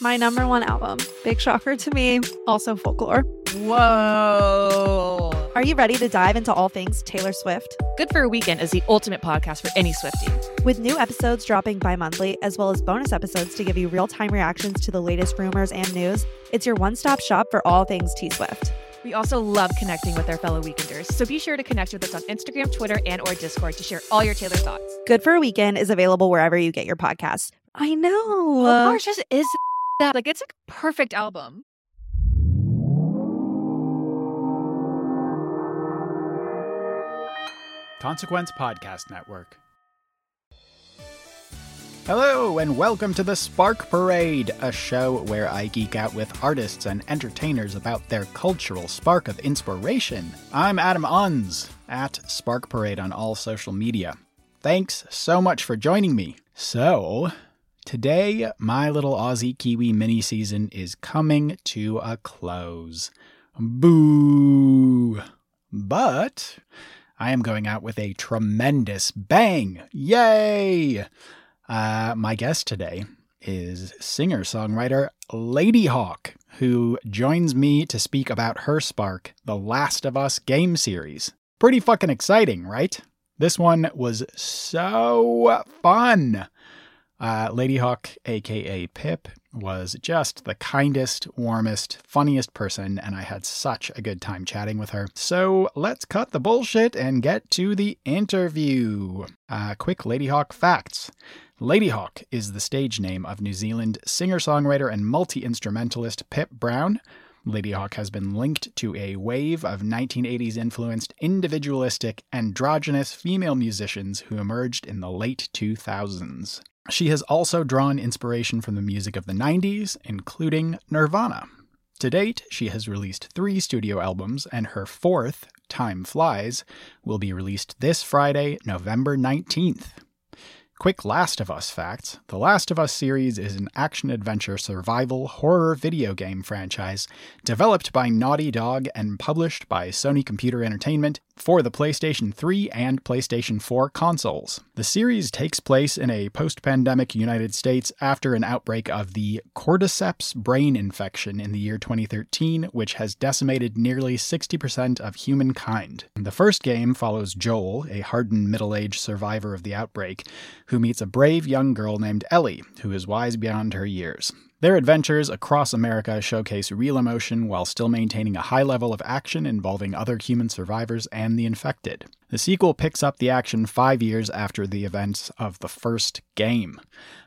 My number one album, big shocker to me, also folklore. Whoa. Are you ready to dive into all things Taylor Swift? Good for a Weekend is the ultimate podcast for any Swiftie. With new episodes dropping bi monthly, as well as bonus episodes to give you real time reactions to the latest rumors and news, it's your one stop shop for all things T Swift. We also love connecting with our fellow weekenders, so be sure to connect with us on Instagram, Twitter, and or Discord to share all your Taylor thoughts. Good for a Weekend is available wherever you get your podcasts. I know. Oh, gosh, just is that like it's a perfect album. Consequence Podcast Network. Hello, and welcome to the Spark Parade, a show where I geek out with artists and entertainers about their cultural spark of inspiration. I'm Adam Unze, at Spark Parade on all social media. Thanks so much for joining me. So, today, my little Aussie Kiwi mini season is coming to a close. Boo! But I am going out with a tremendous bang. Yay! Uh, my guest today is singer songwriter Ladyhawke, who joins me to speak about her Spark, The Last of Us game series. Pretty fucking exciting, right? This one was so fun. Uh, Ladyhawke, aka Pip, was just the kindest, warmest, funniest person, and I had such a good time chatting with her. So let's cut the bullshit and get to the interview. Uh, quick Ladyhawke facts. Ladyhawke is the stage name of New Zealand singer songwriter and multi instrumentalist Pip Brown. Ladyhawke has been linked to a wave of 1980s influenced individualistic, androgynous female musicians who emerged in the late 2000s. She has also drawn inspiration from the music of the 90s, including Nirvana. To date, she has released three studio albums, and her fourth, Time Flies, will be released this Friday, November 19th. Quick Last of Us facts The Last of Us series is an action adventure survival horror video game franchise developed by Naughty Dog and published by Sony Computer Entertainment for the PlayStation 3 and PlayStation 4 consoles. The series takes place in a post pandemic United States after an outbreak of the cordyceps brain infection in the year 2013, which has decimated nearly 60% of humankind. The first game follows Joel, a hardened middle aged survivor of the outbreak, who meets a brave young girl named Ellie, who is wise beyond her years. Their adventures across America showcase real emotion while still maintaining a high level of action involving other human survivors and the infected. The sequel picks up the action five years after the events of the first game.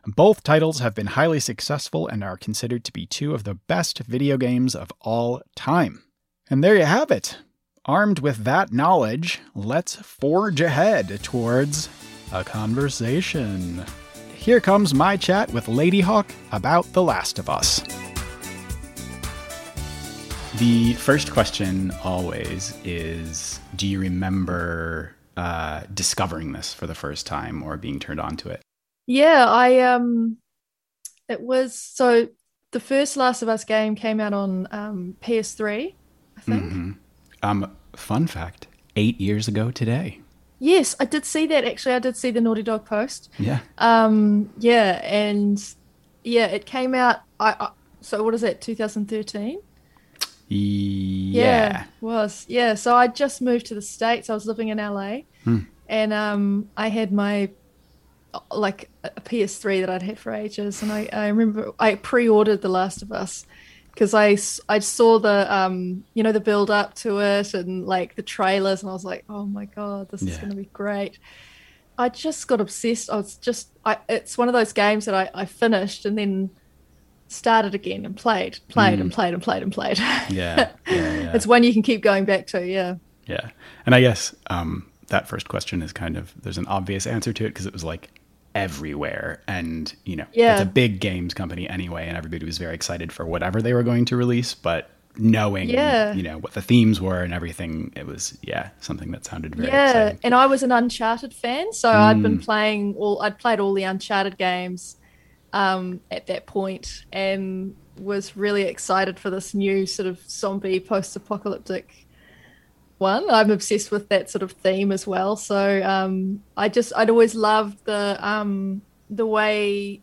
Both titles have been highly successful and are considered to be two of the best video games of all time. And there you have it. Armed with that knowledge, let's forge ahead towards a conversation. Here comes my chat with Ladyhawke about The Last of Us. The first question always is Do you remember uh, discovering this for the first time or being turned on to it? Yeah, I um it was so the first Last of Us game came out on um, PS3, I think. Mm-hmm. Um, fun fact: eight years ago today. Yes, I did see that. Actually, I did see the Naughty Dog post. Yeah. Um. Yeah, and yeah, it came out. I, I so what is that? 2013. Yeah. was yeah. So I just moved to the states. I was living in LA, Hmm. and um, I had my like a PS3 that I'd had for ages, and I, I remember I pre-ordered The Last of Us because I, I saw the um you know the build up to it and like the trailers, and I was like, oh my god, this is going to be great. I just got obsessed. I was just I it's one of those games that I, I finished and then started again and played, played and played and played and played. Yeah. Yeah. yeah. it's one you can keep going back to. Yeah. Yeah. And I guess um, that first question is kind of, there's an obvious answer to it because it was like everywhere and you know Yeah. it's a big games company anyway and everybody was very excited for whatever they were going to release but knowing Yeah. you know what the themes were and everything it was yeah something that sounded very yeah, exciting and I was an Uncharted fan, so I'd Mm. been playing all. I'd played all the Uncharted games um, at that point, and was really excited for this new sort of zombie post-apocalyptic one. I'm obsessed with that sort of theme as well. So um, I just I'd always loved the um, the way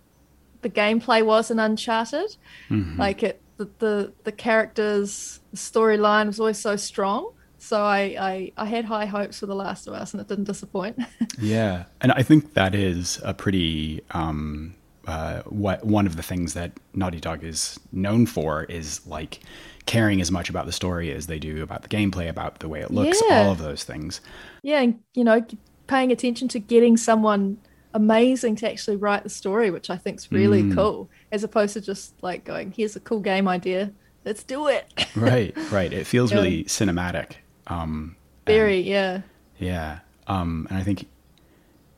the gameplay was in Uncharted. Mhm. Like it, the the, the characters, the storyline was always so strong. So I, I I had high hopes for The Last of Us, and it didn't disappoint. Yeah, and I think that is a pretty um, uh, what one of the things that Naughty Dog is known for is like caring as much about the story as they do about the gameplay, about the way it looks, Yeah. all of those things. yeah, and you know, paying attention to getting someone amazing to actually write the story, which I think is really Mm. cool, as opposed to just like going, "Here's a cool game idea, let's do it." Right, right. It feels Yeah. really cinematic. Um, and- Very, yeah, Yeah. Um, and I think,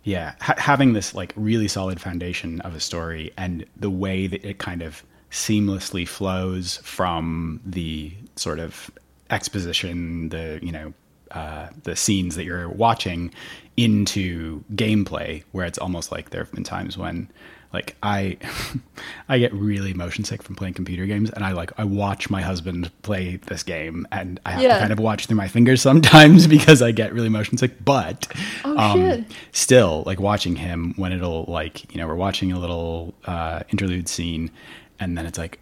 yeah, ha- having this like really solid foundation of a story and the way that it kind of seamlessly flows from the sort of exposition, the, you know, uh, the scenes that you're watching into gameplay, where it's almost like there have been times when like I I get really motion sick from playing computer games and I like I watch my husband play this game and I have to kind of watch through my fingers sometimes because I get really motion sick but Oh, um still like watching him when it'll like you know we're watching a little uh interlude scene and then it's like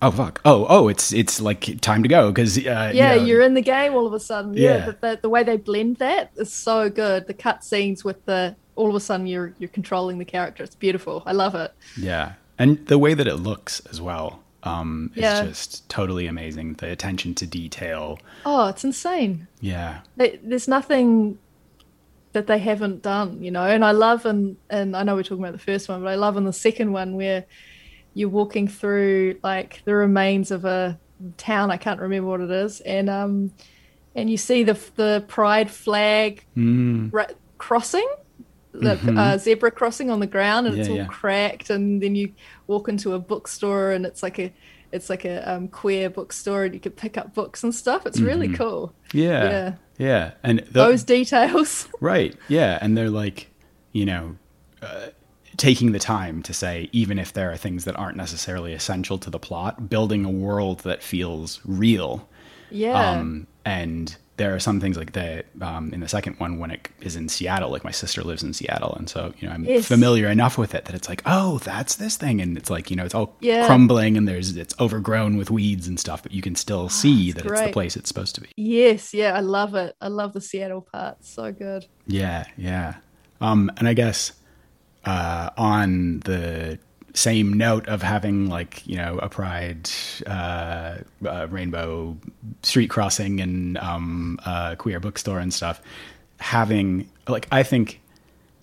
oh fuck oh oh it's it's like time to go because uh, yeah, you know, you're in the game all of a sudden. Yeah, Yeah. The, the, the way they blend that is so good. The cut scenes with the all of a sudden you're you're controlling the character. It's beautiful. I love it. Yeah, and the way that it looks as well um, is Yeah. just totally amazing. The attention to detail. Oh, it's insane. Yeah, They, there's nothing that they haven't done, you know. And I love and and I know we're talking about the first one, but I love in the second one where you're walking through like the remains of a town. I can't remember what it is, and um, and you see the the pride flag Mm, ra- crossing. The uh, zebra crossing on the ground, and it's all yeah. cracked. And then you walk into a bookstore, and it's like a, it's like a um, queer bookstore, and you can pick up books and stuff. It's really cool. yeah, Yeah. yeah, and the, Those details. right, yeah, and they're like, you know, uh, taking the time to say, even if there are things that aren't necessarily essential to the plot, building a world that feels real. Yeah. Um, and there are some things like that um, in the second one when it is in Seattle. Like my sister lives in Seattle, and so you know I'm Yes. familiar enough with it that it's like, oh, that's this thing, and it's like you know it's all Yeah. crumbling and there's it's overgrown with weeds and stuff, but you can still see that it's the Ah, place it's supposed to be. yes. Yeah. I love it. I love the Seattle part. So good. Yeah, yeah. Um, and I guess uh, on the same note of having like you know a pride uh, uh, rainbow street crossing and um, uh, queer bookstore and stuff, having like I think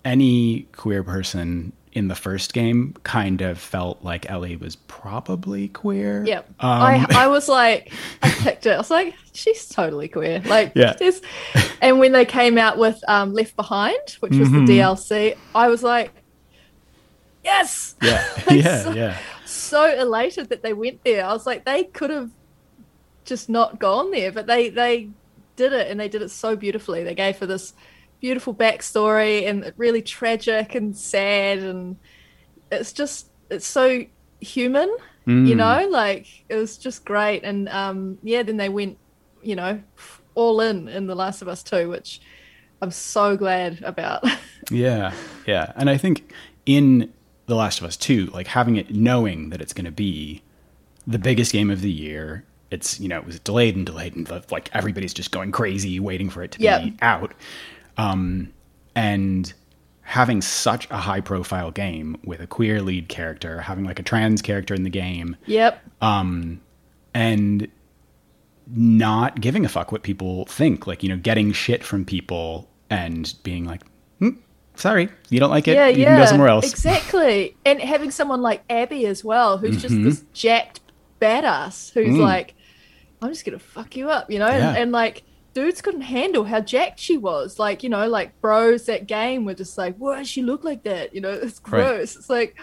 any queer person in the first game kind of felt like Ellie was probably queer. Yep. Um, I I was like, I picked it. I was like, she's totally queer. Like, Yeah. And when they came out with um, Left Behind, which was Mhm. the DLC, I was like, yes. yeah, yeah, so- yeah. so elated that they went there. I was like, they could have just not gone there, but they they did it, and they did it so beautifully. They gave her this beautiful backstory and really tragic and sad, and it's just it's so human, you Mm. know. Like it was just great, and um, yeah. Then they went, you know, all in in The Last of Us Two, which I'm so glad about. Yeah, yeah. And I think in The Last of Us 2, like having it knowing that it's going to be the biggest game of the year, it's, you know, it was delayed and delayed and like everybody's just going crazy waiting for it to Yep. be out. Um, and having such a high profile game with a queer lead character, having like a trans character in the game, yep. um, and not giving a fuck what people think, like you know, getting shit from people and being like, "Sorry, you don't like it. yeah, you yeah, can go somewhere else." Exactly, and having someone like Abby as well, who's just this jacked badass, who's Mm-hmm. Mm. like, "I'm just gonna fuck you up," you know, Yeah. and, and like dudes couldn't handle how jacked she was. Like, you know, like bros that game were just like, why does she look like that? You know, it's Right. gross. It's like,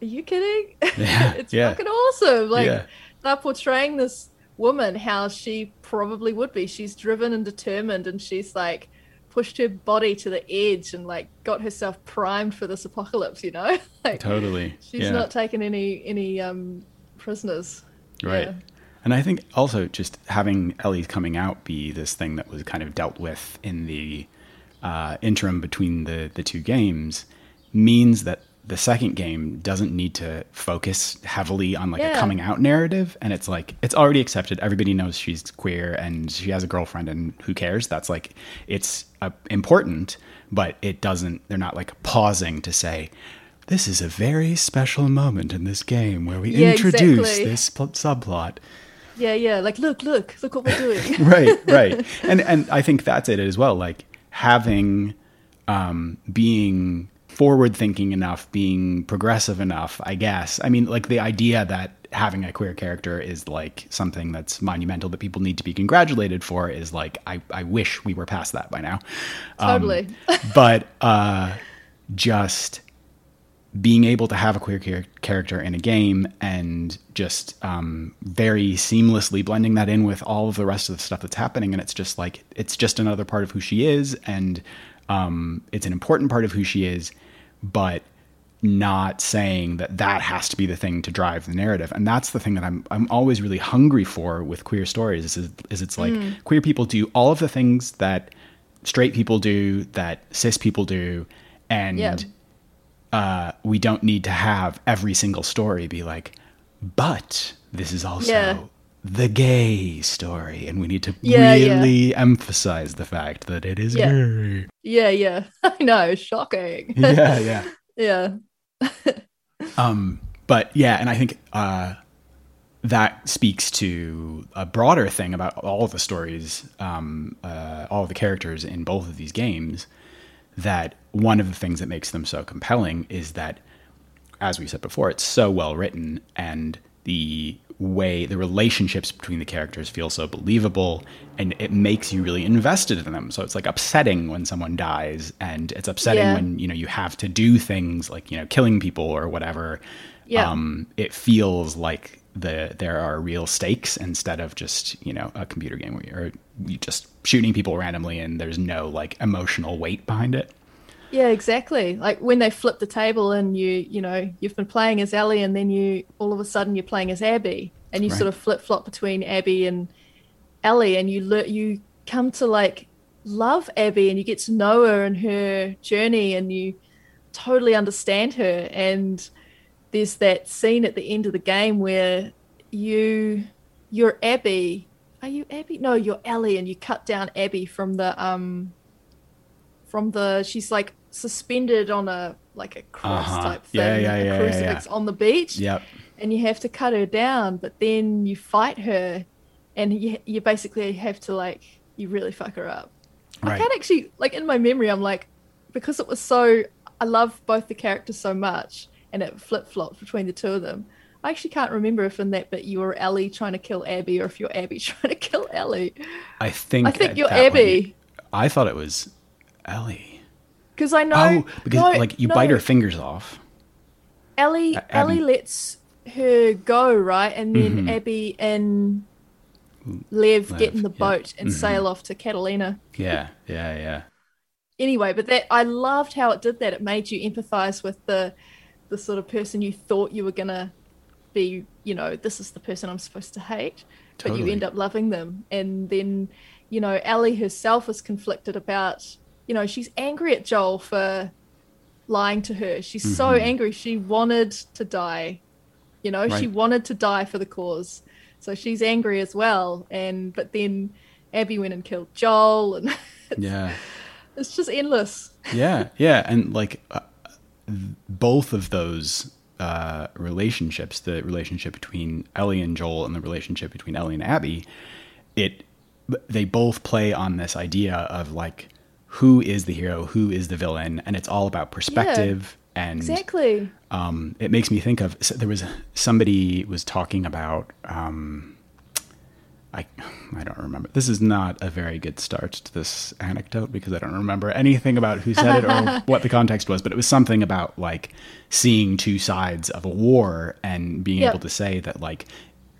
are you kidding? Yeah, it's yeah. fucking awesome. Like Yeah. they're portraying this woman how she probably would be. She's driven and determined and she's like pushed her body to the edge and like got herself primed for this apocalypse, you know? like Totally. she's yeah. not taking any any um prisoners. Right. Yeah. And I think also just having Ellie's coming out be this thing that was kind of dealt with in the uh, interim between the, the two games means that the second game doesn't need to focus heavily on like a coming out narrative. And it's like, it's already accepted. Everybody knows she's queer and she has a girlfriend and who cares? That's like, it's uh, important, but it doesn't, they're not like pausing to say, this is a very special moment in this game where we Yeah, introduce exactly. this pl- subplot. Yeah, yeah. Like look, look, look what we're doing. right right and and i think that's it as well like having um being forward thinking enough being progressive enough i guess i mean like the idea that having a queer character is like something that's monumental that people need to be congratulated for is like i i wish we were past that by now Um, Totally. but uh just being able to have a queer char- character in a game and just um, very seamlessly blending that in with all of the rest of the stuff that's happening and it's just like it's just another part of who she is and um, it's an important part of who she is but not saying that that has to be the thing to drive the narrative and that's the thing that i'm i'm always really hungry for with queer stories is, is it's like queer people do all of the things that straight people do that cis people do and Yeah. uh, we don't need to have every single story be like, but this is also Yeah. the gay story, and we need to Yeah, really emphasize the fact that it is gay. Yeah, yeah. I know, shocking. Yeah, yeah. yeah. Um, but yeah, and I think uh, that speaks to a broader thing about all the stories, um, uh, all the characters in both of these games. That one of the things that makes them so compelling is that, as we said before, it's so well written, and the way the relationships between the characters feel so believable, and it makes you really invested in them. So it's like upsetting when someone dies, and it's upsetting Yeah. when you know you have to do things like you know killing people or whatever Yeah. um, it feels like the there are real stakes instead of just you know a computer game where you're you just shooting people randomly and there's no like emotional weight behind it. Yeah, exactly. Like when they flip the table and you, you know, you've been playing as Ellie and then you all of a sudden you're playing as Abby and you Right. sort of flip flop between Abby and Ellie and you learn you come to like love Abby and you get to know her and her journey and you totally understand her and there's that scene at the end of the game where you you're Abby. Are you Abby? No, you're Ellie and you cut down Abby from the um from the she's like suspended on a like a cross Uh-huh. type thing, Yeah, yeah, a yeah, yeah, crucifix on the beach, Yep. and you have to cut her down. But then you fight her, and you you basically have to like you really fuck her up. I can't actually like in my memory. I'm like because it was so I love both the characters so much, and it flip flopped between the two of them. I actually can't remember if in that bit you were Ellie trying to kill Abby or if you're Abby trying to kill Ellie. I think I think you're Abby I thought it was Ellie. Because I know. oh, because no, like you no. bite her fingers off. Ellie, Abby- Ellie lets her go, right? And then Mhm. Abby and Lev, Lev, get in the yeah. boat and Mhm. sail off to Catalina. Yeah, yeah, yeah. Anyway, but that I loved how it did that. It made you empathize with the the sort of person you thought you were gonna be. You know, this is the person I'm supposed to hate, but you end up loving them. And then, you know, Ellie herself is conflicted about. You know, she's angry at Joel for lying to her. She's so Mhm. angry. She wanted to die. You know, she wanted to die for the cause. So she's angry as well. And but then Abby went and killed Joel, and Yeah. it's just endless. yeah, yeah, and like uh, both of those uh, relationships, the relationship between Ellie and Joel, and the relationship between Ellie and Abby, it they both play on this idea of like who is the hero, who is the villain, and it's all about perspective. And Exactly. um, it makes me think of so there was somebody was talking about um, I I don't remember. This is not a very good start to this anecdote because I don't remember anything about who said it or what the context was, but it was something about like seeing two sides of a war and being Yep. able to say that like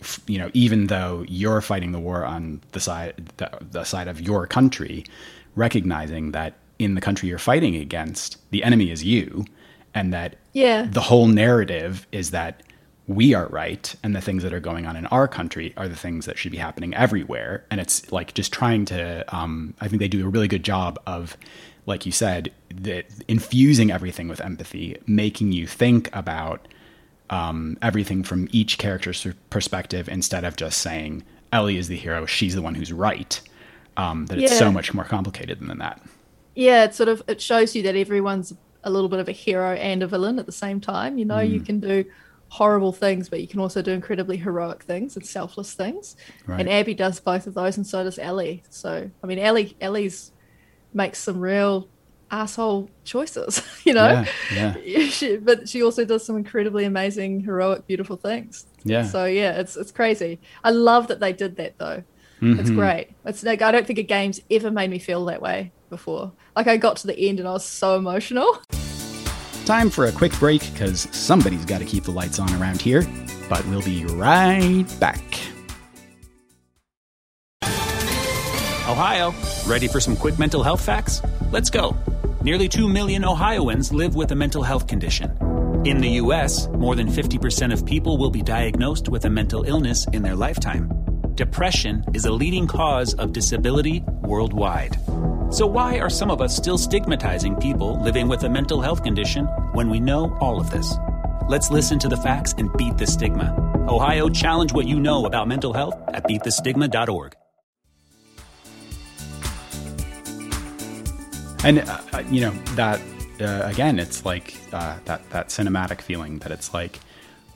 f- you know even though you're fighting the war on the side the, the side of your country recognizing that in the country you're fighting against the enemy is you and that Yeah. the whole narrative is that we are right and the things that are going on in our country are the things that should be happening everywhere and it's like just trying to um, i think they do a really good job of like you said the, infusing everything with empathy making you think about um, everything from each character's perspective instead of just saying ellie is the hero she's the one who's right um, that it's Yeah. so much more complicated than that. Yeah it sort of it shows you that everyone's a little bit of a hero and a villain at the same time. You know you Mm. can do horrible things but you can also do incredibly heroic things and selfless things. Right. and abby does both of those and so does ellie. So i mean ellie ellie's makes some real asshole choices you know? Yeah yeah. She, but she also does some incredibly amazing heroic beautiful things. Yeah. so yeah it's it's crazy. I love that they did that though it's Mm-hmm. great it's like i don't think a game's ever made me feel that way before like i got to the end and i was so emotional Time for a quick break because somebody's got to keep the lights on around here, but we'll be right back. Ohio, ready for some quick mental health facts? Let's go. Nearly 2 million Ohioans live with a mental health condition. In the U.S., more than 50% of people will be diagnosed with a mental illness in their lifetime. Depression is a leading cause of disability worldwide. So, why are some of us still stigmatizing people living with a mental health condition when we know all of this? Let's listen to the facts and beat the stigma. Ohio, challenge what you know about mental health at beatthestigma.org. And uh, uh, you know that uh, again, it's like uh, that that cinematic feeling that it's like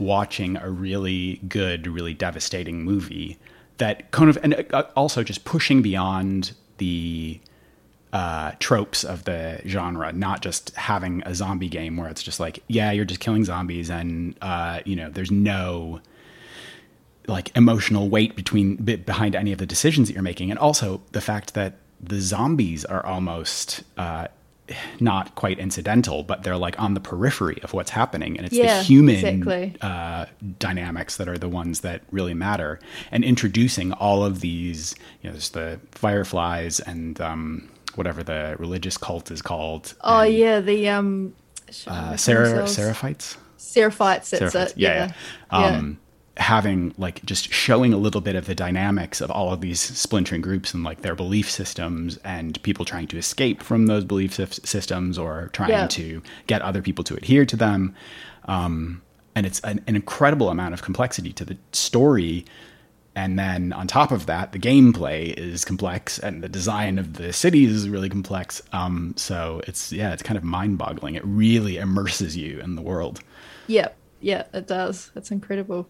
watching a really good, really devastating movie that kind of, and uh, also just pushing beyond the uh, tropes of the genre, not just having a zombie game where it's just like, yeah, you're just killing zombies, and uh, you know, there's no like emotional weight between behind any of the decisions that you're making, and also the fact that the zombies are almost uh, not quite incidental, but they're like on the periphery of what's happening, and it's Yeah, the human exactly. uh, dynamics that are the ones that really matter, and introducing all of these, you know, there's the fireflies and um, whatever the religious cult is called. oh and, yeah the um uh, Seraph- Seraphites. seraphites that's Seraphites. it Yeah, yeah. Um, having like just showing a little bit of the dynamics of all of these splintering groups and like their belief systems and people trying to escape from those belief sys- systems or trying Yeah. to get other people to adhere to them. Um, and it's an, an incredible amount of complexity to the story. And then on top of that, the gameplay is complex and the design of the cities is really complex. Um, so it's, yeah, it's kind of mind boggling. It really immerses you in the world. yeah yeah it does it's incredible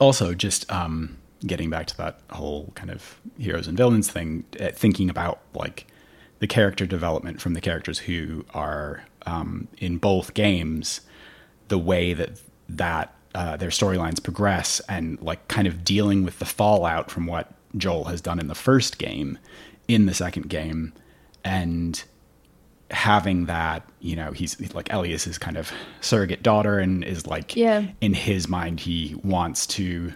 also just um, getting back to that whole kind of heroes and villains thing uh, thinking about like the character development from the characters who are um, in both games the way that that uh, their storylines progress and like kind of dealing with the fallout from what joel has done in the first game in the second game and having that, you know, he's like Ellie is his kind of surrogate daughter and is like Yeah. in his mind he wants to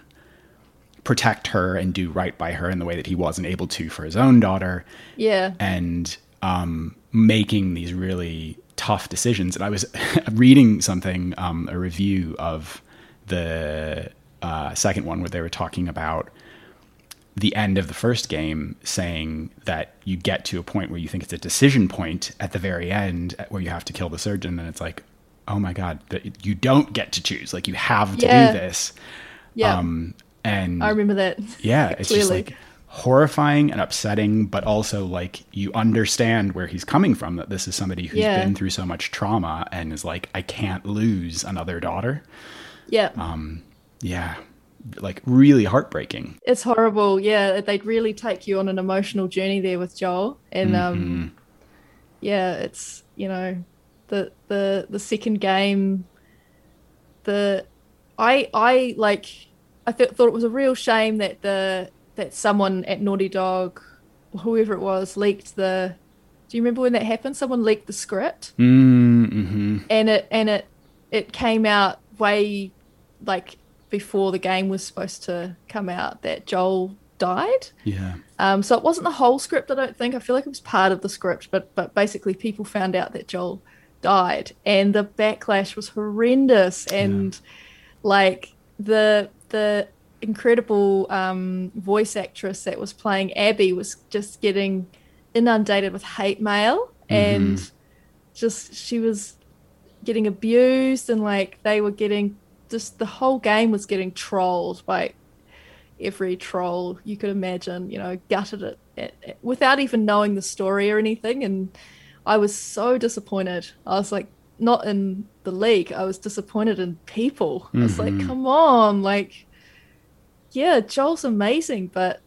protect her and do right by her in the way that he wasn't able to for his own daughter yeah and um, making these really tough decisions. And I was reading something, um, a review of the uh, second one, where they were talking about the end of the first game, saying that you get to a point where you think it's a decision point at the very end, where you have to kill the surgeon, and it's like, oh my god, that you don't get to choose. Like you have to Yeah. do this. yeah Um, and i remember that yeah, it's just like horrifying and upsetting, but also like you understand where he's coming from. That this is somebody who's Yeah. been through so much trauma and is like, I can't lose another daughter. yeah Um, Yeah, like really heartbreaking. it's horrible yeah they'd really take you on an emotional journey there with joel and Mm-hmm. um yeah it's you know the the the second game the i i like I th- thought it was a real shame that the that someone at Naughty Dog, whoever it was, leaked the. Do you remember when that happened? Someone leaked the script, Mm-hmm. and it and it it came out way like before the game was supposed to come out that Joel died. Yeah. Um, so it wasn't the whole script, I don't think. I feel like it was part of the script, but but basically people found out that Joel died, and the backlash was horrendous, and like the the incredible um, voice actress that was playing Abby was just getting inundated with hate mail, and just she was getting abused, and like they were getting just the whole game was getting trolled by every troll you could imagine, you know, gutted it at, at- without even knowing the story or anything. And I was so disappointed. I was like, not in the league, I was disappointed in people. I was like, mm-hmm. come on, like, yeah, Joel's amazing, but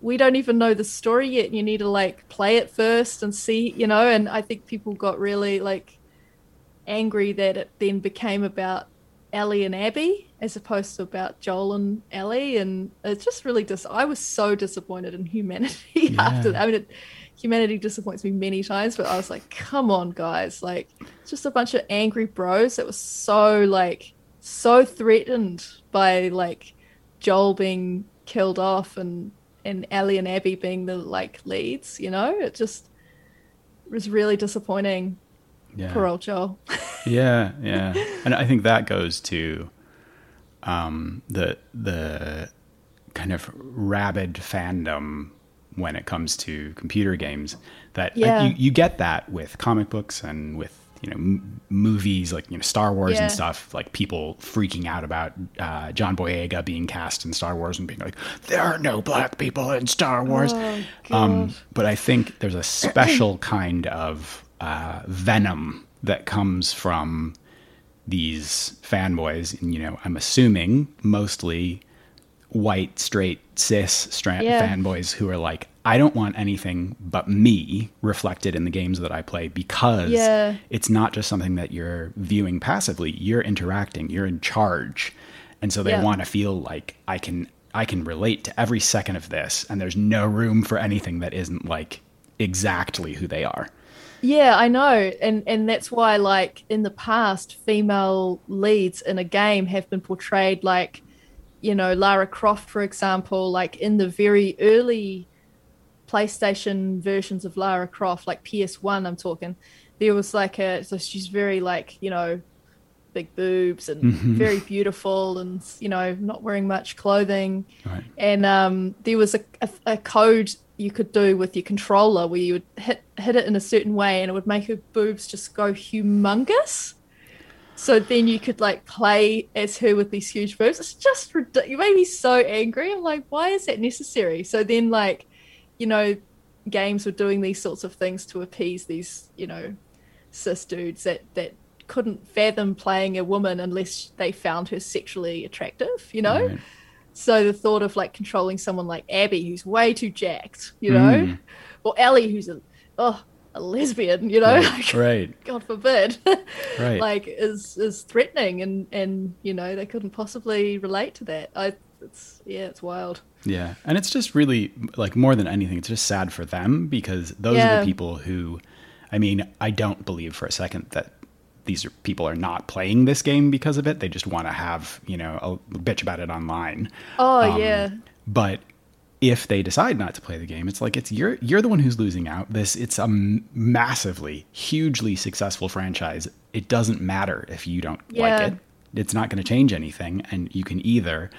we don't even know the story yet. You need to like play it first and see, you know. And I think people got really like angry that it then became about Ellie and Abby as opposed to about Joel and Ellie, and it's just really dis. I was so disappointed in humanity after. that. I mean, it, humanity disappoints me many times, but I was like, come on, guys! Like, it's just a bunch of angry bros that was so like so threatened by like Joel being killed off and and Ellie and Abby being the like leads. You know, it just was really disappointing. Yeah. Joel. Yeah, yeah, and I think that goes to um, the the kind of rabid fandom when it comes to computer games. That like, Yeah. you, you get that with comic books and with you know m- movies like you know Star Wars Yeah. and stuff. Like people freaking out about uh, John Boyega being cast in Star Wars and being like, there are no black people in Star Wars. Oh, um, but I think there's a special kind of uh, venom that comes from these fanboys, and you know, I'm assuming mostly white, straight, cis stra- Yeah. fanboys who are like, I don't want anything but me reflected in the games that I play because Yeah. it's not just something that you're viewing passively. You're interacting. You're in charge, and so they Yeah. want to feel like I can I can relate to every second of this, and there's no room for anything that isn't like exactly who they are. Yeah, I know, and and that's why, like in the past, female leads in a game have been portrayed like, you know, Lara Croft, for example, like in the very early PlayStation versions of Lara Croft, like PS1, I'm talking, there was like a so she's very like you know, big boobs and very beautiful, and you know, not wearing much clothing. Right. and um, there was a, a, a code you could do with your controller where you would hit hit it in a certain way and it would make her boobs just go humongous. So then you could like play as her with these huge boobs. It's just ridiculous. You made me so angry. I'm like, why is that necessary? So then, like, you know, games were doing these sorts of things to appease these, you know, cis dudes that that couldn't fathom playing a woman unless they found her sexually attractive. You know. So the thought of like controlling someone like Abby, who's way too jacked, you know, Mm. or Ellie, who's a oh a lesbian, you know, Right. right. God forbid, Right. like is is threatening, and and you know they couldn't possibly relate to that. I it's yeah, it's wild. Yeah. And it's just really like more than anything, it's just sad for them because those are the people who I mean, I don't believe for a second that these are people are not playing this game because of it. They just want to have, you know, a bitch about it online. Oh Um, yeah, But if they decide not to play the game, it's like it's you're you're the one who's losing out. This it's a massively, hugely successful franchise. It doesn't matter if you don't Yeah. like it. It's not going to change anything, and you can either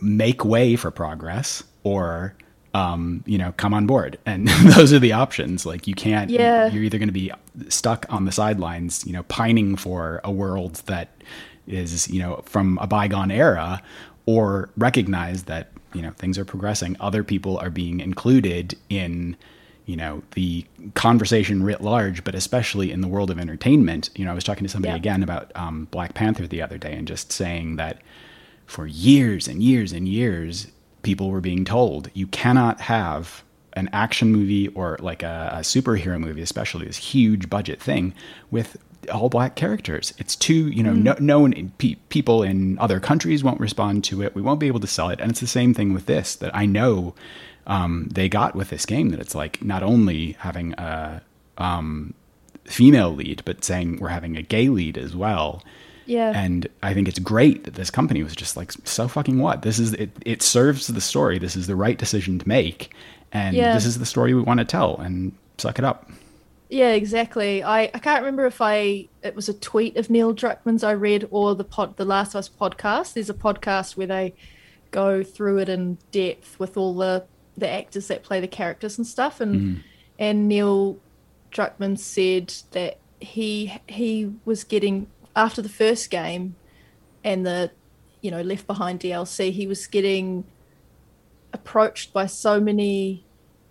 make way for progress or um, you know come on board and those are the options like you can't Yeah. you're either going to be stuck on the sidelines you know pining for a world that is you know from a bygone era or recognize that you know things are progressing other people are being included in you know the conversation writ large but especially in the world of entertainment you know i was talking to somebody Yeah. again about um, black panther the other day and just saying that for years and years and years, people were being told you cannot have an action movie or like a, a superhero movie, especially this huge budget thing, with all black characters. It's too, you know, no, no one, pe- people in other countries won't respond to it. We won't be able to sell it. And it's the same thing with this that I know um, they got with this game that it's like not only having a um, female lead, but saying we're having a gay lead as well. Yeah. And I think it's great that this company was just like, so fucking what? This is, it, it serves the story. This is the right decision to make. And Yeah. this is the story we want to tell and suck it up. Yeah, exactly. I, I can't remember if I it was a tweet of Neil Druckmann's I read or the pod the Last of Us podcast. There's a podcast where they go through it in depth with all the the actors that play the characters and stuff. And mm-hmm. and Neil Druckmann said that he he was getting after the first game and the you know Left Behind DLC, he was getting approached by so many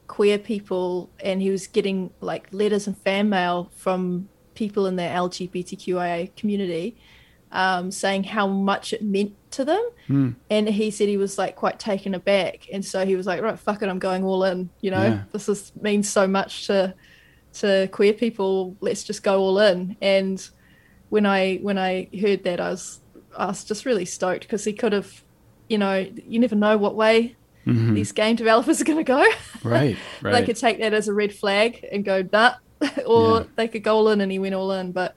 queer people and he was getting like letters and fan mail from people in the LGBTQIA community um, saying how much it meant to them. And he said he was like quite taken aback. And so he was like, right, fuck it, I'm going all in. You know, Yeah. this is means so much to to queer people. Let's just go all in. And when I when I heard that, I was I was just really stoked because he could have, you know, you never know what way these game developers are going to go. Right. Right. they could take that as a red flag and go nah, or Yeah. they could go all in and he went all in. But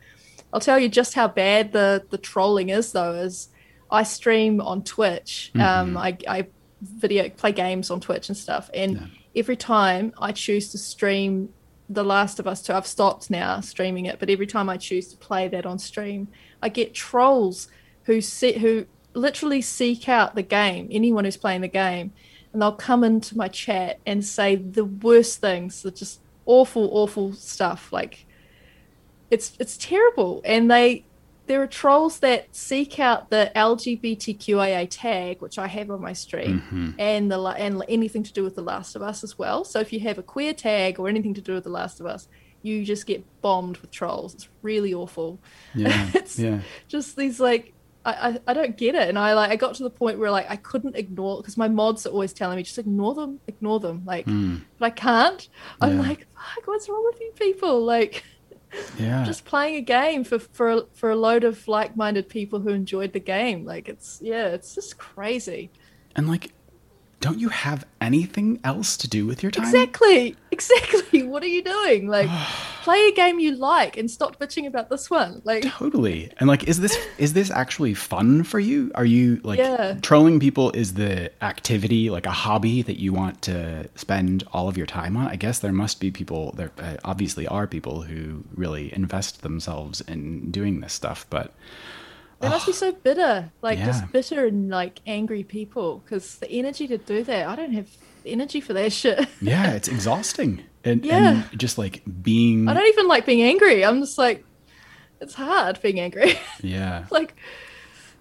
I'll tell you just how bad the the trolling is though. Is I stream on Twitch. Um, I I video play games on Twitch and stuff, and every time I choose to stream The Last of Us 2, I've stopped now streaming it, but every time I choose to play that on stream, I get trolls who see, who literally seek out the game, anyone who's playing the game, and they'll come into my chat and say the worst things, the just awful, awful stuff. Like it's it's terrible, and they there are trolls that seek out the LGBTQIA tag, which I have on my stream, mm-hmm. and the and anything to do with The Last of Us as well. So if you have a queer tag or anything to do with The Last of Us, you just get bombed with trolls. It's really awful. yeah. it's yeah. just these like I, I, don't get it and i like i got to the point where like i couldn't ignore because my mods are always telling me just ignore them ignore them like hmm. but i can't i'm like fuck what's wrong with you people like Yeah. just playing a game for for for a load of like-minded people who enjoyed the game. Like it's yeah it's just crazy. And like, don't you have anything else to do with your time? exactly. Exactly. What are you doing? Like play a game you like and stop bitching about this one like Totally. And like, is this is this actually fun for you? Are you like Yeah. trolling people? Is the activity like a hobby that you want to spend all of your time on? I guess there must be people. There uh, obviously are people who really invest themselves in doing this stuff. But They must be so bitter, like Yeah. just bitter and like angry people. Because the energy to do that, I don't have energy for that shit. yeah, it's exhausting. And, Yeah. and just like being I don't even like being angry. I'm just like, it's hard being angry. yeah. like,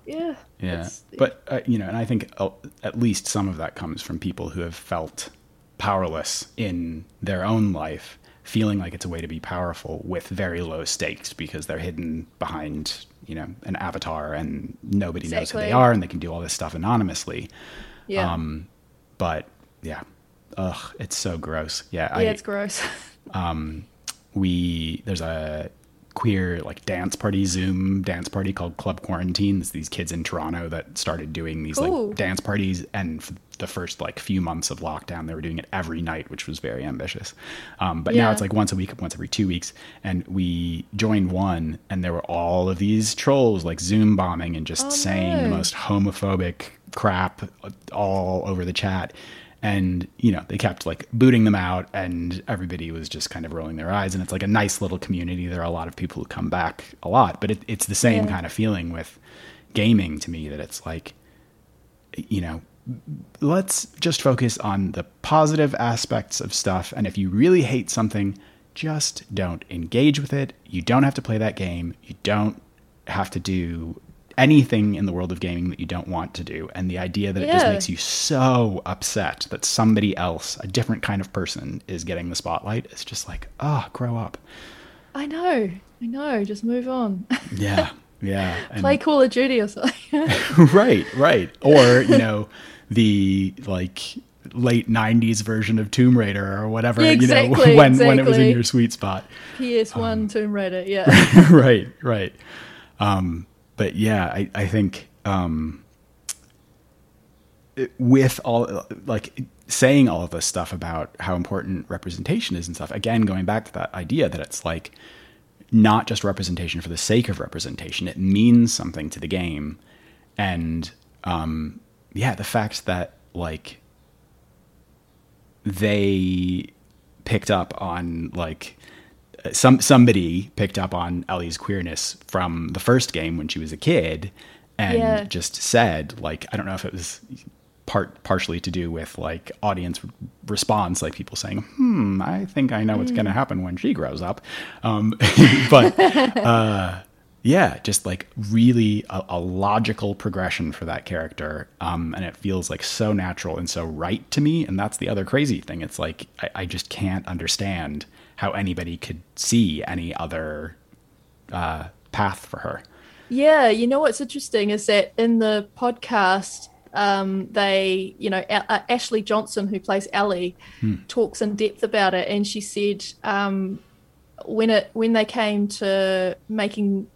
yeah, Yeah, but uh, you know, and I think uh, at least some of that comes from people who have felt powerless in their own life, feeling like it's a way to be powerful with very low stakes because they're hidden behind you know an avatar and nobody knows who they are and they can do all this stuff anonymously. yeah, Um, but yeah, ugh, it's so gross. Yeah, yeah, I, it's gross. um, we there's a queer like dance party zoom dance party called club quarantine. It's these kids in toronto that started doing these Cool. like dance parties. And the first like few months of lockdown they were doing it every night which was very ambitious. Um, but now it's like once a week once every two weeks. And we joined one and there were all of these trolls like zoom bombing and just Oh, saying the most homophobic crap all over the chat and you know they kept like booting them out and everybody was just kind of rolling their eyes. And it's like a nice little community. There are a lot of people who come back a lot. But it, it's the same Yeah. kind of feeling with gaming to me that it's like you know let's just focus on the positive aspects of stuff. And if you really hate something just don't engage with it. You don't have to play that game. You don't have to do anything in the world of gaming that you don't want to do and the idea that it just makes you so upset that somebody else a different kind of person is getting the spotlight is just like oh grow up I know, I know. Just move on. yeah yeah and- Play Call of Duty or something. right right or you know the like late '90s version of Tomb Raider or whatever. Yeah, you know, exactly, when when it was in your sweet spot. PS1 Um, Tomb Raider. Yeah. right, right. Um, but yeah, I, I think um, it- with all like saying all of this stuff about how important representation is and stuff. Again, going back to that idea that it's like not just representation for the sake of representation. It means something to the game, and um, yeah, the fact that like they picked up on like some somebody picked up on Ellie's queerness from the first game when she was a kid and Yeah. just said like I don't know if it was part partially to do with like audience response like people saying hmm I think I know what's going to happen when she grows up. Um but uh yeah just like really a, a logical progression for that character um and it feels like so natural and so right to me and that's the other crazy thing. It's like I, I just can't understand how anybody could see any other uh path for her. Yeah, you know what's interesting is that in the podcast, um, they, you know, A- uh, Ashley Johnson, who plays Ellie, talks in depth about it, and she said um, when it when they came to making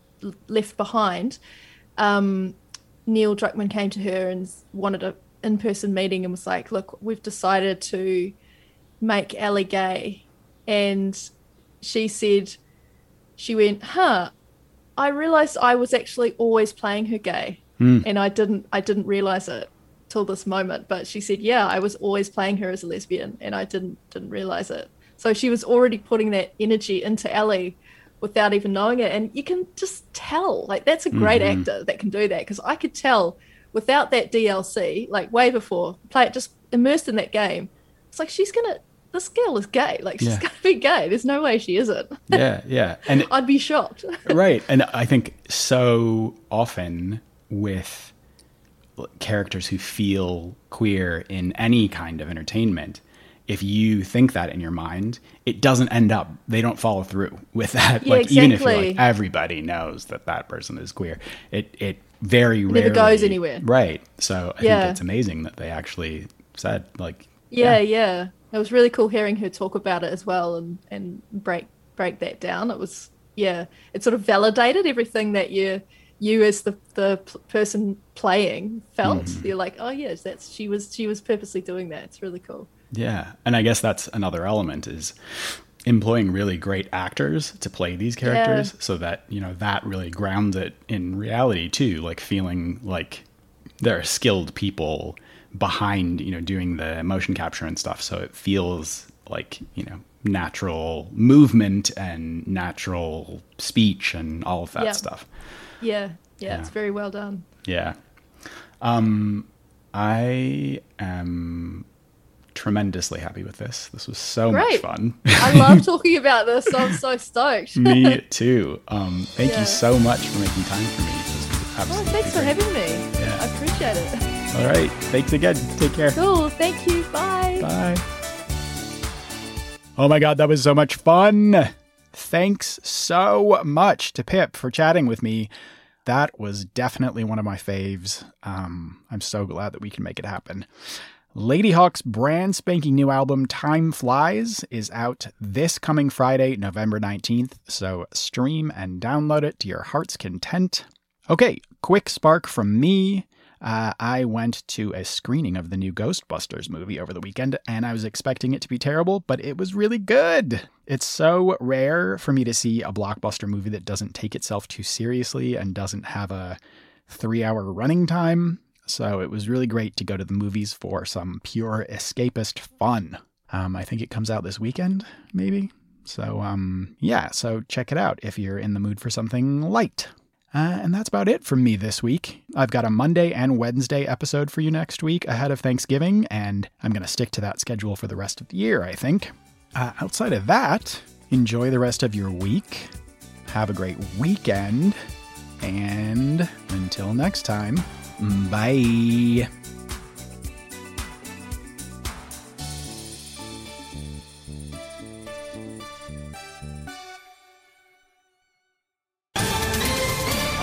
Left Behind, um, Neil Druckmann came to her and wanted a in person meeting and was like, "Look, we've decided to make Ellie gay," and she said, she went, "Huh." I realized I was actually always playing her gay, hmm. and I didn't I didn't realize it till this moment. But she said, "Yeah, I was always playing her as a lesbian, and I didn't didn't realize it." So she was already putting that energy into Ellie without even knowing it, and you can just tell. Like that's a great mm-hmm. actor that can do that because I could tell without that DLC, like way before play it, just immersed in that game. It's like she's gonna. This girl is gay. Like she's Yeah. gonna be gay. There's no way she isn't. yeah yeah and I'd be shocked. right and i think so often with characters who feel queer in any kind of entertainment if you think that in your mind it doesn't end up they don't follow through with that Yeah, like even if you're like everybody knows that that person is queer it it very never rarely goes anywhere. right so i Yeah. think it's amazing that they actually said like Yeah, yeah. It was really cool hearing her talk about it as well and and break break that down. It was yeah, it sort of validated everything that you you as the the person playing felt. Mm-hmm. You're like, oh yes, that's she was she was purposely doing that. It's really cool. Yeah, and I guess that's another element is employing really great actors to play these characters so that, you know, that really grounds it in reality too, like feeling like there are skilled people behind, you know, doing the motion capture and stuff so it feels like, you know, natural movement and natural speech and all of that Yeah. stuff. Yeah, yeah, Yeah. it's very well done. Yeah. Um, I am tremendously happy with this. This was so much fun. I love talking about this. I'm so stoked. me too. Um, thank Yeah. you so much for making time for me. Oh, thanks for having me. Yeah. I appreciate it. All right. Thanks again. Take care. Cool. Thank you. Bye. Bye. Oh my God, that was so much fun. Thanks so much to Pip for chatting with me. That was definitely one of my faves. Um, I'm so glad that we can make it happen. Ladyhawke's brand spanking new album, Time Flies, is out this coming Friday, November 19th, so stream and download it to your heart's content. Okay, quick spark from me. Uh, I went to a screening of the new Ghostbusters movie over the weekend, and I was expecting it to be terrible, but it was really good. It's so rare for me to see a blockbuster movie that doesn't take itself too seriously and doesn't have a three hour running time. So it was really great to go to the movies for some pure escapist fun. Um, I think it comes out this weekend, maybe. So, um, yeah, so check it out if you're in the mood for something light. Uh, and that's about it from me this week. I've got a Monday and Wednesday episode for you next week ahead of Thanksgiving, and I'm going to stick to that schedule for the rest of the year, I think. Uh, outside of that, enjoy the rest of your week. Have a great weekend. And until next time, bye.